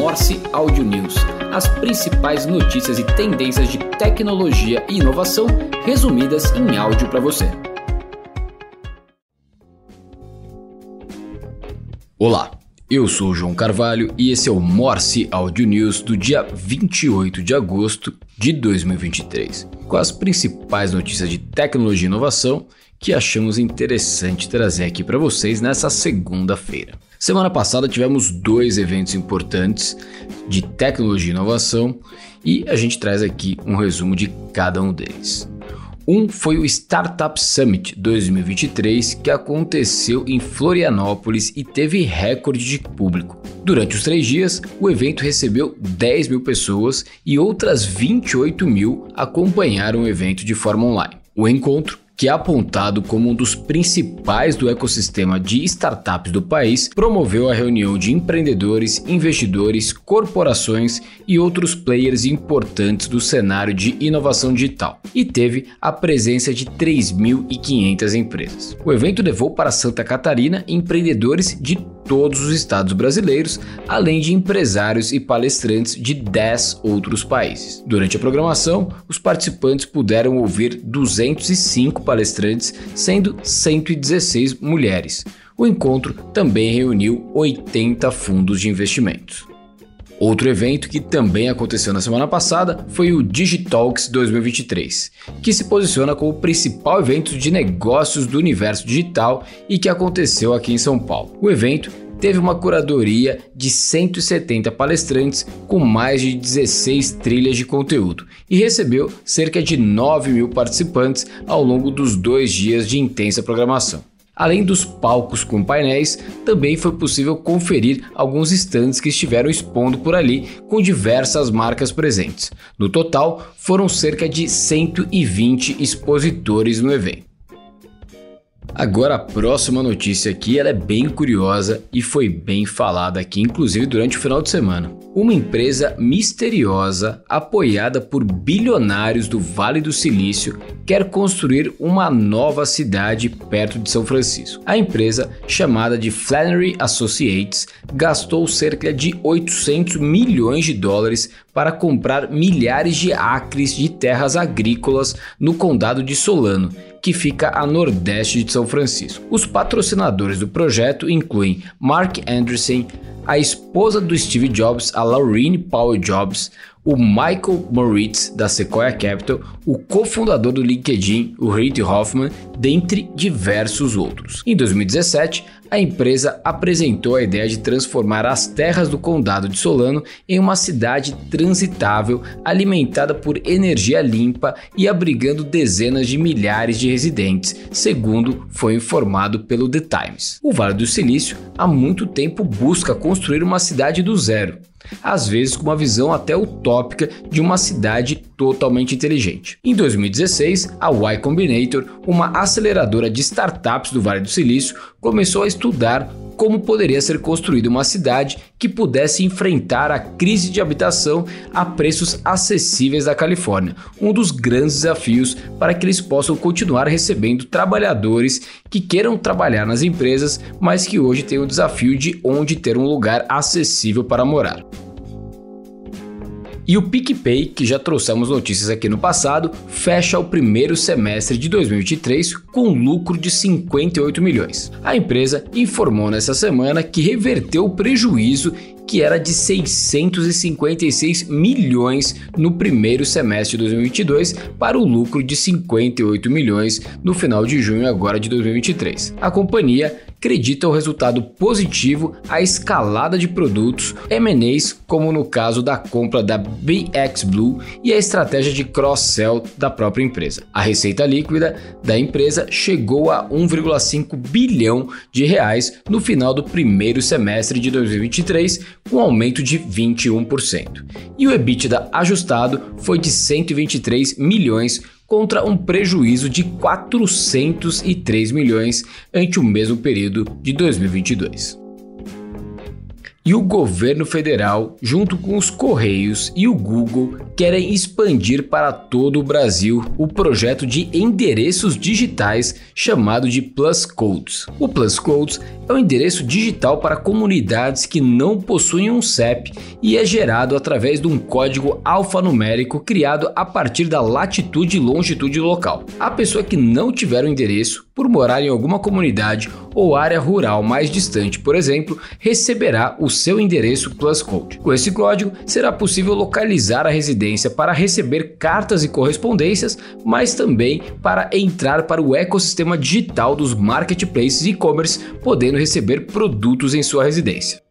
Morse Audio News, as principais notícias e tendências de tecnologia e inovação resumidas em áudio para você. Olá, eu sou o João Carvalho e esse é o Morse Audio News do dia 28 de agosto de 2023, com as principais notícias de tecnologia e inovação que achamos interessante trazer aqui para vocês nessa segunda-feira. Semana passada tivemos dois eventos importantes de tecnologia e inovação e a gente traz aqui um resumo de cada um deles. Um foi o Startup Summit 2023, que aconteceu em Florianópolis e teve recorde de público. Durante os três dias, o evento recebeu 10 mil pessoas e outras 28 mil acompanharam o evento de forma online. O encontro que é apontado como um dos principais do ecossistema de startups do país, promoveu a reunião de empreendedores, investidores, corporações e outros players importantes do cenário de inovação digital e teve a presença de 3.500 empresas. O evento levou para Santa Catarina empreendedores de todos os estados brasileiros, além de empresários e palestrantes de 10 outros países. Durante a programação, os participantes puderam ouvir 205 palestrantes, sendo 116 mulheres. O encontro também reuniu 80 fundos de investimentos. Outro evento que também aconteceu na semana passada foi o Digitalks 2023, que se posiciona como o principal evento de negócios do universo digital e que aconteceu aqui em São Paulo. O evento teve uma curadoria de 170 palestrantes com mais de 16 trilhas de conteúdo e recebeu cerca de 9 mil participantes ao longo dos dois dias de intensa programação. Além dos palcos com painéis, também foi possível conferir alguns estandes que estiveram expondo por ali com diversas marcas presentes. No total, foram cerca de 120 expositores no evento. Agora a próxima notícia aqui, ela é bem curiosa e foi bem falada aqui, inclusive durante o final de semana. Uma empresa misteriosa, apoiada por bilionários do Vale do Silício, quer construir uma nova cidade perto de São Francisco. A empresa, chamada de Flannery Associates, gastou cerca de 800 milhões de dólares para comprar milhares de acres de terras agrícolas no condado de Solano que fica a nordeste de São Francisco. Os patrocinadores do projeto incluem Mark Anderson, a esposa do Steve Jobs, a Laurene Powell Jobs, o Michael Moritz, da Sequoia Capital, o cofundador do LinkedIn, o Reid Hoffman, dentre diversos outros. Em 2017, a empresa apresentou a ideia de transformar as terras do condado de Solano em uma cidade transitável, alimentada por energia limpa e abrigando dezenas de milhares de residentes, segundo foi informado pelo The Times. O Vale do Silício há muito tempo busca construir uma cidade do zero às vezes com uma visão até utópica de uma cidade totalmente inteligente. Em 2016, a Y Combinator, uma aceleradora de startups do Vale do Silício, começou a estudar como poderia ser construída uma cidade que pudesse enfrentar a crise de habitação a preços acessíveis da Califórnia, um dos grandes desafios para que eles possam continuar recebendo trabalhadores que queiram trabalhar nas empresas, mas que hoje têm o desafio de onde ter um lugar acessível para morar. E o PicPay, que já trouxemos notícias aqui no passado, fecha o primeiro semestre de 2023 com lucro de 58 milhões. A empresa informou nessa semana que reverteu o prejuízo que era de 656 milhões no primeiro semestre de 2022 para o lucro de 58 milhões no final de junho agora de 2023. A companhia acredita o resultado positivo à escalada de produtos, M&As, como no caso da compra da BX Blue e a estratégia de cross-sell da própria empresa. A receita líquida da empresa chegou a 1,5 bilhão de reais no final do primeiro semestre de 2023, com um aumento de 21%. E o EBITDA ajustado foi de 123 milhões contra um prejuízo de 403 milhões ante o mesmo período de 2022. E o governo federal, junto com os Correios e o Google, querem expandir para todo o Brasil o projeto de endereços digitais chamado de Plus Codes. O Plus Codes é um endereço digital para comunidades que não possuem um CEP e é gerado através de um código alfanumérico criado a partir da latitude e longitude local. A pessoa que não tiver um endereço, por morar em alguma comunidade ou área rural mais distante, por exemplo, receberá o seu endereço Plus Code. Com esse código, será possível localizar a residência para receber cartas e correspondências, mas também para entrar para o ecossistema digital dos marketplaces e-commerce, podendo receber produtos em sua residência.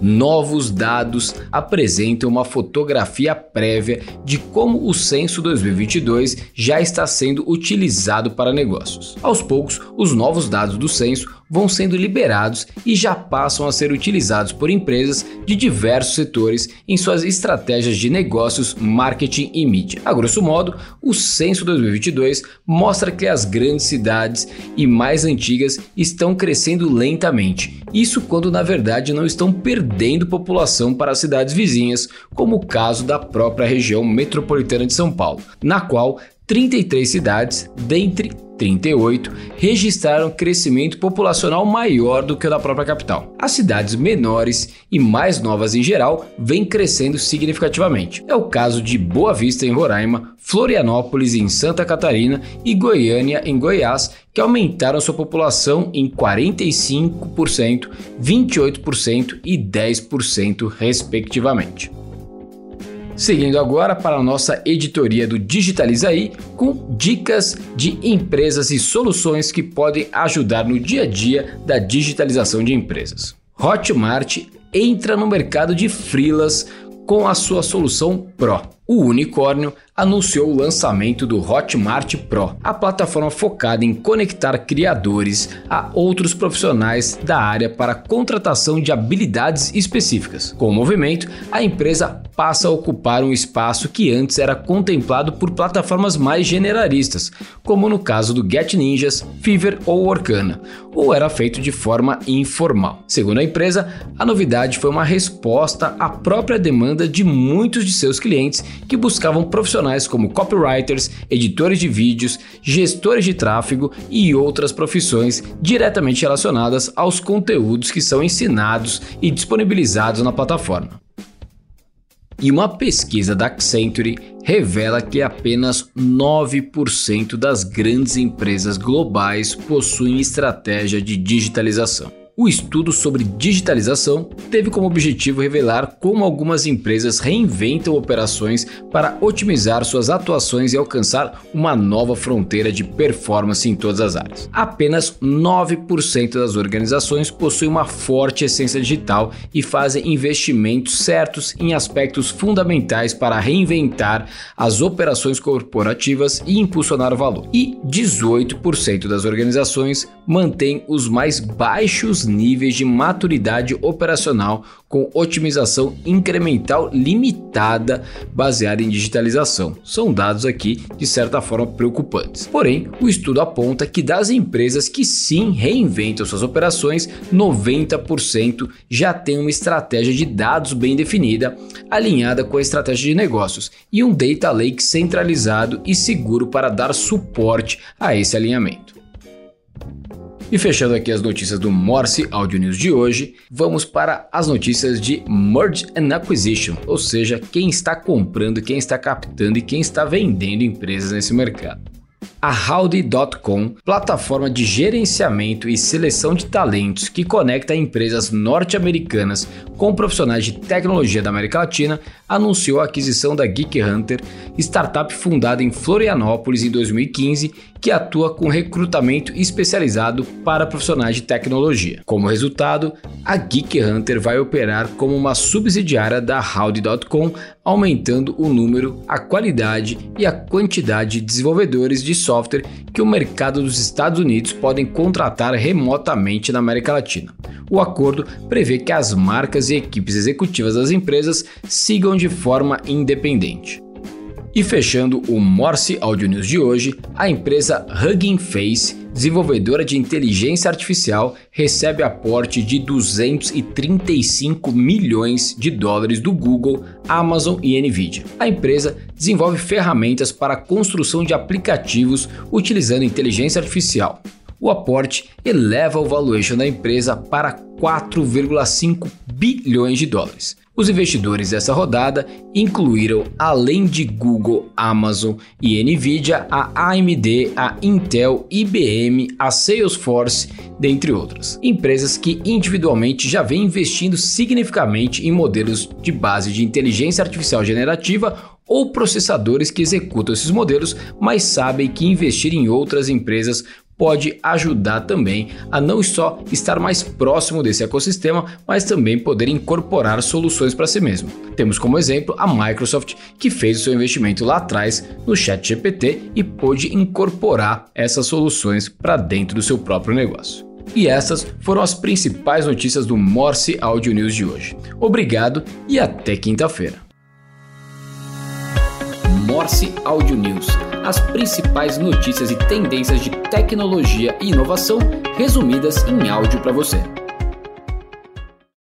Novos dados apresentam uma fotografia prévia de como o censo 2022 já está sendo utilizado para negócios. Aos poucos, os novos dados do censo vão sendo liberados e já passam a ser utilizados por empresas de diversos setores em suas estratégias de negócios, marketing e mídia. A grosso modo, o censo 2022 mostra que as grandes cidades e mais antigas estão crescendo lentamente. Isso quando na verdade não estão perdendo população para as cidades vizinhas, como o caso da própria região metropolitana de São Paulo, na qual 33 cidades, dentre 38 registraram crescimento populacional maior do que o da própria capital. As cidades menores e mais novas em geral vêm crescendo significativamente. É o caso de Boa Vista em Roraima, Florianópolis em Santa Catarina e Goiânia em Goiás, que aumentaram sua população em 45%, 28% e 10% respectivamente. Seguindo agora para a nossa editoria do Digitalizaí com dicas de empresas e soluções que podem ajudar no dia a dia da digitalização de empresas. Hotmart entra no mercado de freelas com a sua solução Pro. O unicórnio anunciou o lançamento do Hotmart Pro, a plataforma focada em conectar criadores a outros profissionais da área para contratação de habilidades específicas. Com o movimento, a empresa passa a ocupar um espaço que antes era contemplado por plataformas mais generalistas, como no caso do Get Ninjas, Fiverr ou Orkana, ou era feito de forma informal. Segundo a empresa, a novidade foi uma resposta à própria demanda de muitos de seus clientes que buscavam profissionais como copywriters, editores de vídeos, gestores de tráfego e outras profissões diretamente relacionadas aos conteúdos que são ensinados e disponibilizados na plataforma. E uma pesquisa da Accenture revela que apenas 9% das grandes empresas globais possuem estratégia de digitalização. O estudo sobre digitalização teve como objetivo revelar como algumas empresas reinventam operações para otimizar suas atuações e alcançar uma nova fronteira de performance em todas as áreas. Apenas 9% das organizações possuem uma forte essência digital e fazem investimentos certos em aspectos fundamentais para reinventar as operações corporativas e impulsionar o valor. E 18% das organizações mantêm os mais baixos níveis de maturidade operacional com otimização incremental limitada baseada em digitalização. São dados aqui de certa forma preocupantes. Porém, o estudo aponta que das empresas que sim reinventam suas operações, 90% já tem uma estratégia de dados bem definida, alinhada com a estratégia de negócios e um data lake centralizado e seguro para dar suporte a esse alinhamento. E fechando aqui as notícias do Morse Audio News de hoje, vamos para as notícias de Merge and Acquisition, ou seja, quem está comprando, quem está captando e quem está vendendo empresas nesse mercado. A Howdy.com, plataforma de gerenciamento e seleção de talentos que conecta empresas norte-americanas com profissionais de tecnologia da América Latina, anunciou a aquisição da Geek Hunter, startup fundada em Florianópolis em 2015, que atua com recrutamento especializado para profissionais de tecnologia. Como resultado, a Geek Hunter vai operar como uma subsidiária da Howdy.com, aumentando o número, a qualidade e a quantidade de desenvolvedores de software que o mercado dos Estados Unidos podem contratar remotamente na América Latina. O acordo prevê que as marcas e equipes executivas das empresas sigam de forma independente. E fechando o Morse Audio News de hoje, a empresa Hugging Face desenvolvedora de inteligência artificial, recebe aporte de 235 milhões de dólares do Google, Amazon e Nvidia. A empresa desenvolve ferramentas para a construção de aplicativos utilizando inteligência artificial. O aporte eleva o valuation da empresa para 4,5 bilhões de dólares. Os investidores dessa rodada incluíram, além de Google, Amazon e Nvidia, a AMD, a Intel, IBM, a Salesforce, dentre outras. Empresas que individualmente já vêm investindo significativamente em modelos de base de inteligência artificial generativa ou processadores que executam esses modelos, mas sabem que investir em outras empresas pode ajudar também a não só estar mais próximo desse ecossistema, mas também poder incorporar soluções para si mesmo. Temos como exemplo a Microsoft, que fez o seu investimento lá atrás no ChatGPT e pôde incorporar essas soluções para dentro do seu próprio negócio. E essas foram as principais notícias do Morse Audio News de hoje. Obrigado e até quinta-feira. Morse Audio News as principais notícias e tendências de tecnologia e inovação resumidas em áudio para você.